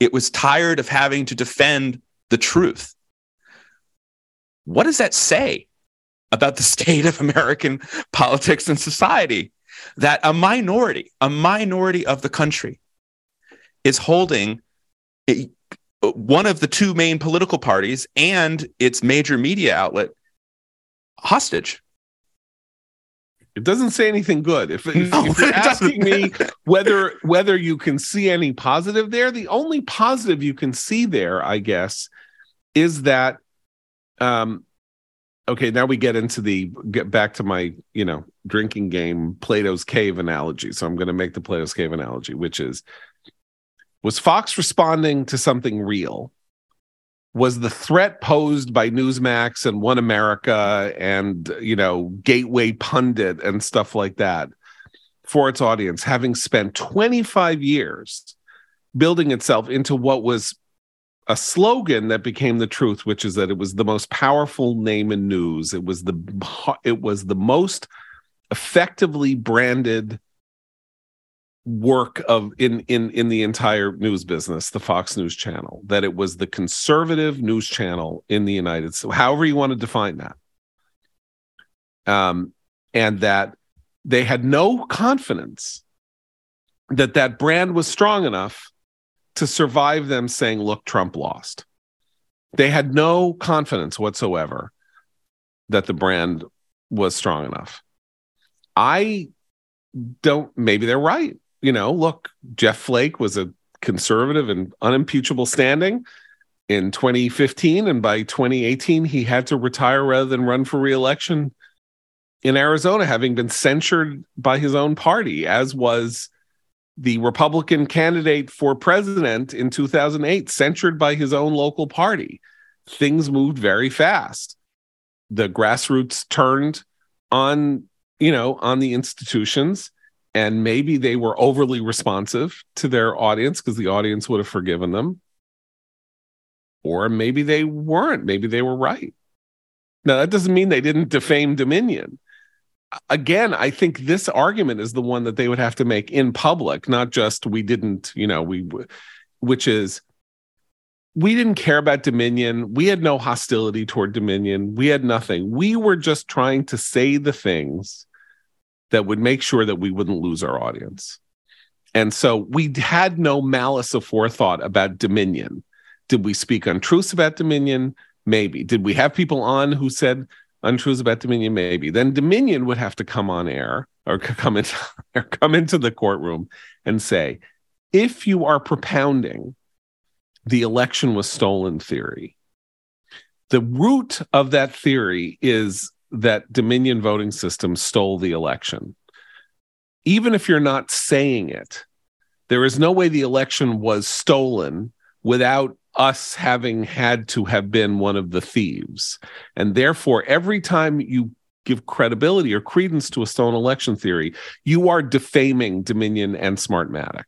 It was tired of having to defend the truth. What does that say about the state of American politics and society? That a minority, a minority of the country is holding a, one of the two main political parties and its major media outlet hostage. It doesn't say anything good. If, if, No, if you're asking me whether whether you can see any positive there, the only positive you can see there, I guess, is that um okay, now we get into the get back to my, you know, drinking game Plato's cave analogy. So I'm going to make the Plato's cave analogy, which is was Fox responding to something real? Was the threat posed by Newsmax and One America and you know Gateway Pundit and stuff like that for its audience, having spent 25 years building itself into what was a slogan that became the truth, which is that it was the most powerful name in news. It was the it was the most effectively branded work of in in in the entire news business the fox news channel that it was the conservative news channel in the united states however you want to define that. Um and that they had no confidence that that brand was strong enough to survive them saying look trump lost. They had no confidence whatsoever that the brand was strong enough. I don't maybe they're right you know, look, Jeff Flake was a conservative and unimpeachable standing in 2015. And by 2018, he had to retire rather than run for reelection in Arizona, having been censured by his own party, as was the Republican candidate for president in 2008, censured by his own local party. Things moved very fast. The grassroots turned on, you know, on the institutions and maybe they were overly responsive to their audience because the audience would have forgiven them. Or maybe they weren't. Maybe they were right. Now that doesn't mean they didn't defame dominion. Again i think this argument is the one that they would have to make in public not just we didn't you know we which is we didn't care about dominion. We had no hostility toward dominion. We had nothing. We were just trying to say the things that would make sure that we wouldn't lose our audience. And so we had no malice aforethought about Dominion. Did we speak untruths about Dominion? Maybe. Did we have people on who said untruths about Dominion? Maybe. Then Dominion would have to come on air or come into or come into the courtroom and say, if you are propounding the election was stolen theory, the root of that theory is that Dominion voting system stole the election. Even if you're not saying it, there is no way the election was stolen without us having had to have been one of the thieves. And therefore, every time you give credibility or credence to a stolen election theory, you are defaming Dominion and Smartmatic.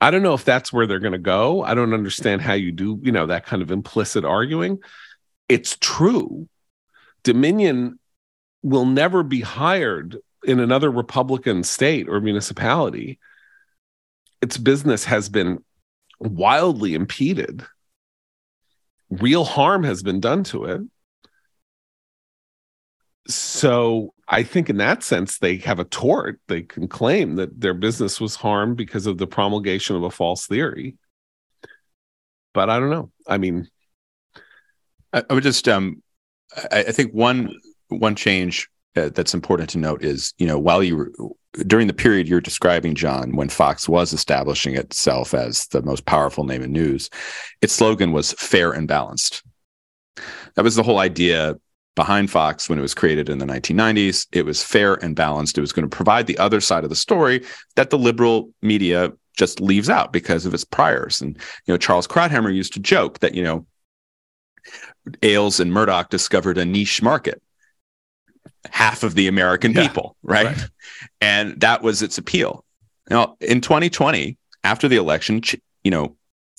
I don't know if that's where they're going to go. I don't understand how you do, you know, that kind of implicit arguing. It's true Dominion will never be hired in another Republican state or municipality. Its business has been wildly impeded. Real harm has been done to it. So I think in that sense, they have a tort. They can claim that their business was harmed because of the promulgation of a false theory. But I don't know. I mean, I, would just um I, I think one one change uh, that's important to note is you know while you were during the period you're describing john when fox was establishing itself as the most powerful name in news its slogan was fair and balanced. That was the whole idea behind fox when it was created in the 1990s it was fair and balanced. It was going to provide the other side of the story that the liberal media just leaves out because of its priors. And you know charles krauthammer used to joke that you know Ailes and Murdoch discovered a niche market. Half of the American Yeah, people, right? right. And that was its appeal. Now, in 2020, after the election, you know,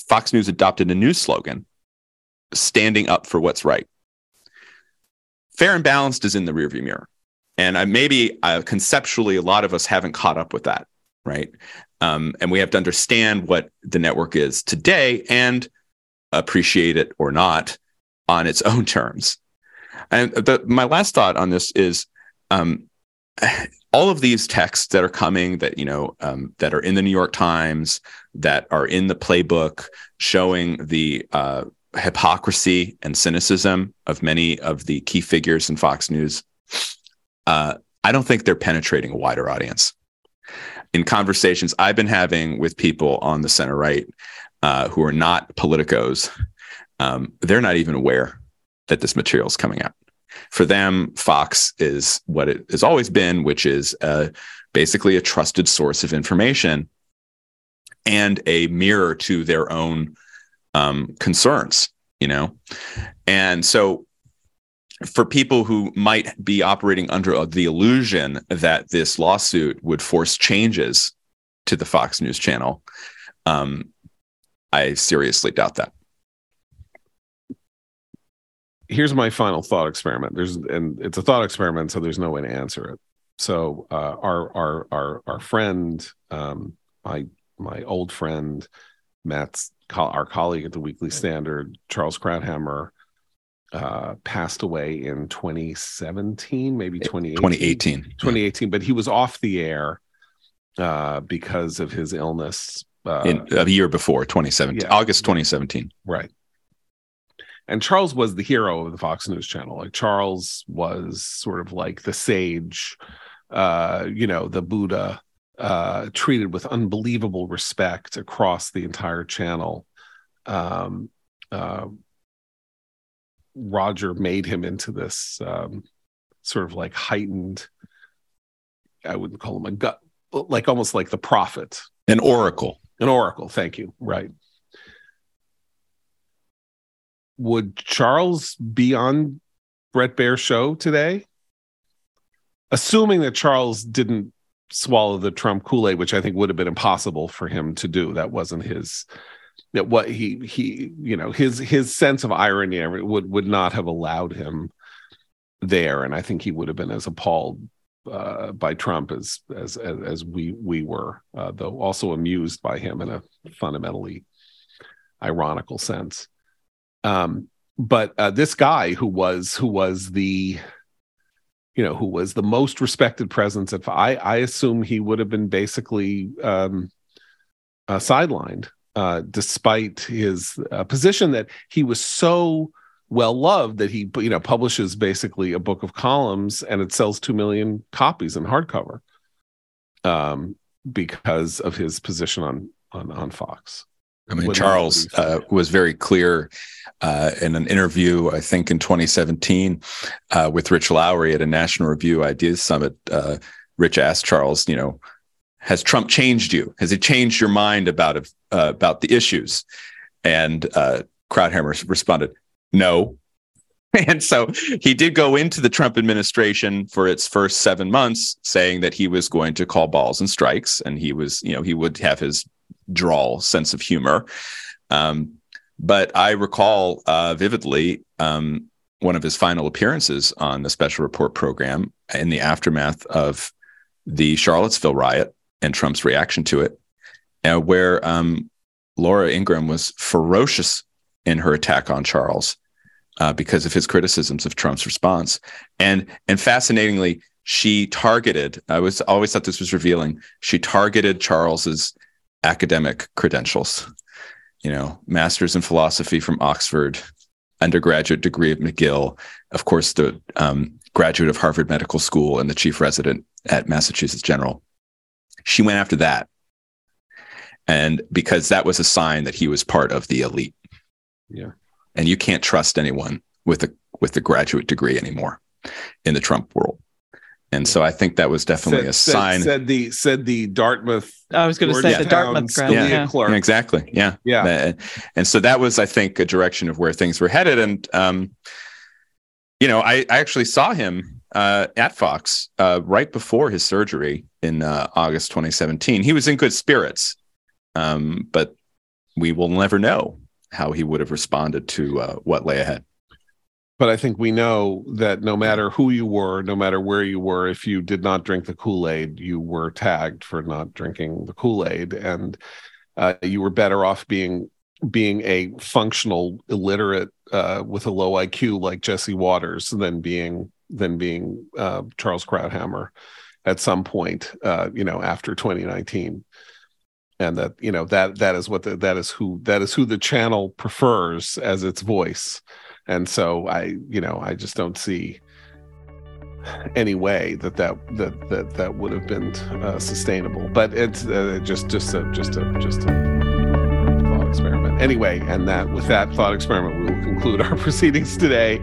Fox News adopted a new slogan, standing up for what's right. Fair and balanced is in the rearview mirror. And I, maybe uh, conceptually, a lot of us haven't caught up with that. right? Um, and we have to understand what the network is today and appreciate it or not on its own terms. And the, my last thought on this is um, all of these texts that are coming that you know um, that are in the New York Times that are in the playbook showing the uh, hypocrisy and cynicism of many of the key figures in Fox News. Uh, I don't think they're penetrating a wider audience. In conversations I've been having with people on the center right uh, who are not politicos, um, they're not even aware that this material is coming out. For them, Fox is what it has always been, which is uh, basically a trusted source of information and a mirror to their own um, concerns, you know? And so for people who might be operating under the illusion that this lawsuit would force changes to the Fox News channel, um, I seriously doubt that. Here's my final thought experiment. There's and it's a thought experiment, so there's no way to answer it. So uh, our our our our friend, um, my my old friend, Matt's our colleague at the Weekly Standard, Charles Krauthammer, uh, passed away in 2017, maybe 2018. 2018. 2018, but he was off the air uh, because of his illness. Uh, in a year before 2017, yeah. August 2017. Right. And Charles was the hero of the Fox News channel. Like Charles was sort of like the sage, uh, you know, the Buddha uh, treated with unbelievable respect across the entire channel. Um, uh, Roger made him into this um, sort of like heightened, I wouldn't call him a gut, like almost like the prophet, an oracle. An oracle. Thank you. Right. Would Charles be on Bret Baier's show today? Assuming that Charles didn't swallow the Trump Kool Aid, which I think would have been impossible for him to do. That wasn't his. That what he he you know his his sense of irony would would not have allowed him there, and I think he would have been as appalled uh, by Trump as as as, as we we were, uh, though also amused by him in a fundamentally ironical sense. Um, but uh, this guy who was who was the you know, who was the most respected presence at I I assume he would have been basically um, uh, sidelined, uh, despite his uh, position that he was so well loved that he you know publishes basically a book of columns and it sells two million copies in hardcover, um, because of his position on on on Fox. I mean, Charles uh, was very clear uh, in an interview, I think in 2017, uh, with Rich Lowry at a National Review Ideas Summit. Uh, Rich asked Charles, you know, has Trump changed you? Has he changed your mind about uh, about the issues? And uh, Krauthammer responded, no. And so he did go into the Trump administration for its first seven months, saying that he was going to call balls and strikes, and he was, you know, he would have his drawl sense of humor. Um, but I recall uh, vividly um, one of his final appearances on the special report program in the aftermath of the Charlottesville riot and Trump's reaction to it, uh, where um, Laura Ingraham was ferocious in her attack on Charles uh, because of his criticisms of Trump's response. And and fascinatingly, she targeted. I was always thought this was revealing. She targeted Charles's academic credentials. You know, master's in philosophy from Oxford, undergraduate degree at McGill, of course, the um, graduate of Harvard Medical School and the chief resident at Massachusetts General. She went after that. And because that was a sign that he was part of the elite. Yeah. And you can't trust anyone with a with a graduate degree anymore in the Trump world. And so I think that was definitely said, a sign. Said, said, the said the Dartmouth. I was going to say the Dartmouth grad, yeah. yeah. Exactly. Yeah. Yeah. And so that was, I think, a direction of where things were headed. And um, you know, I, I actually saw him uh, at Fox uh, right before his surgery in uh, August 2017. He was in good spirits, um, but we will never know how he would have responded to uh, what lay ahead. But I think we know that no matter who you were, no matter where you were, if you did not drink the Kool Aid, you were tagged for not drinking the Kool Aid, and uh, you were better off being being a functional illiterate uh, with a low IQ like Jesse Watters than being than being uh, Charles Krauthammer at some point, uh, you know, after 2019 and that you know that that is what the, that is who that is who the channel prefers as its voice and so i you know i just don't see any way that that that that, that would have been uh, sustainable. But it's uh, just just a just a just a thought experiment. Anyway and that with that thought experiment we will conclude our proceedings today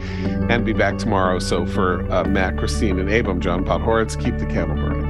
and be back tomorrow. So for uh, matt christine and abram john podhoretz keep the candle burning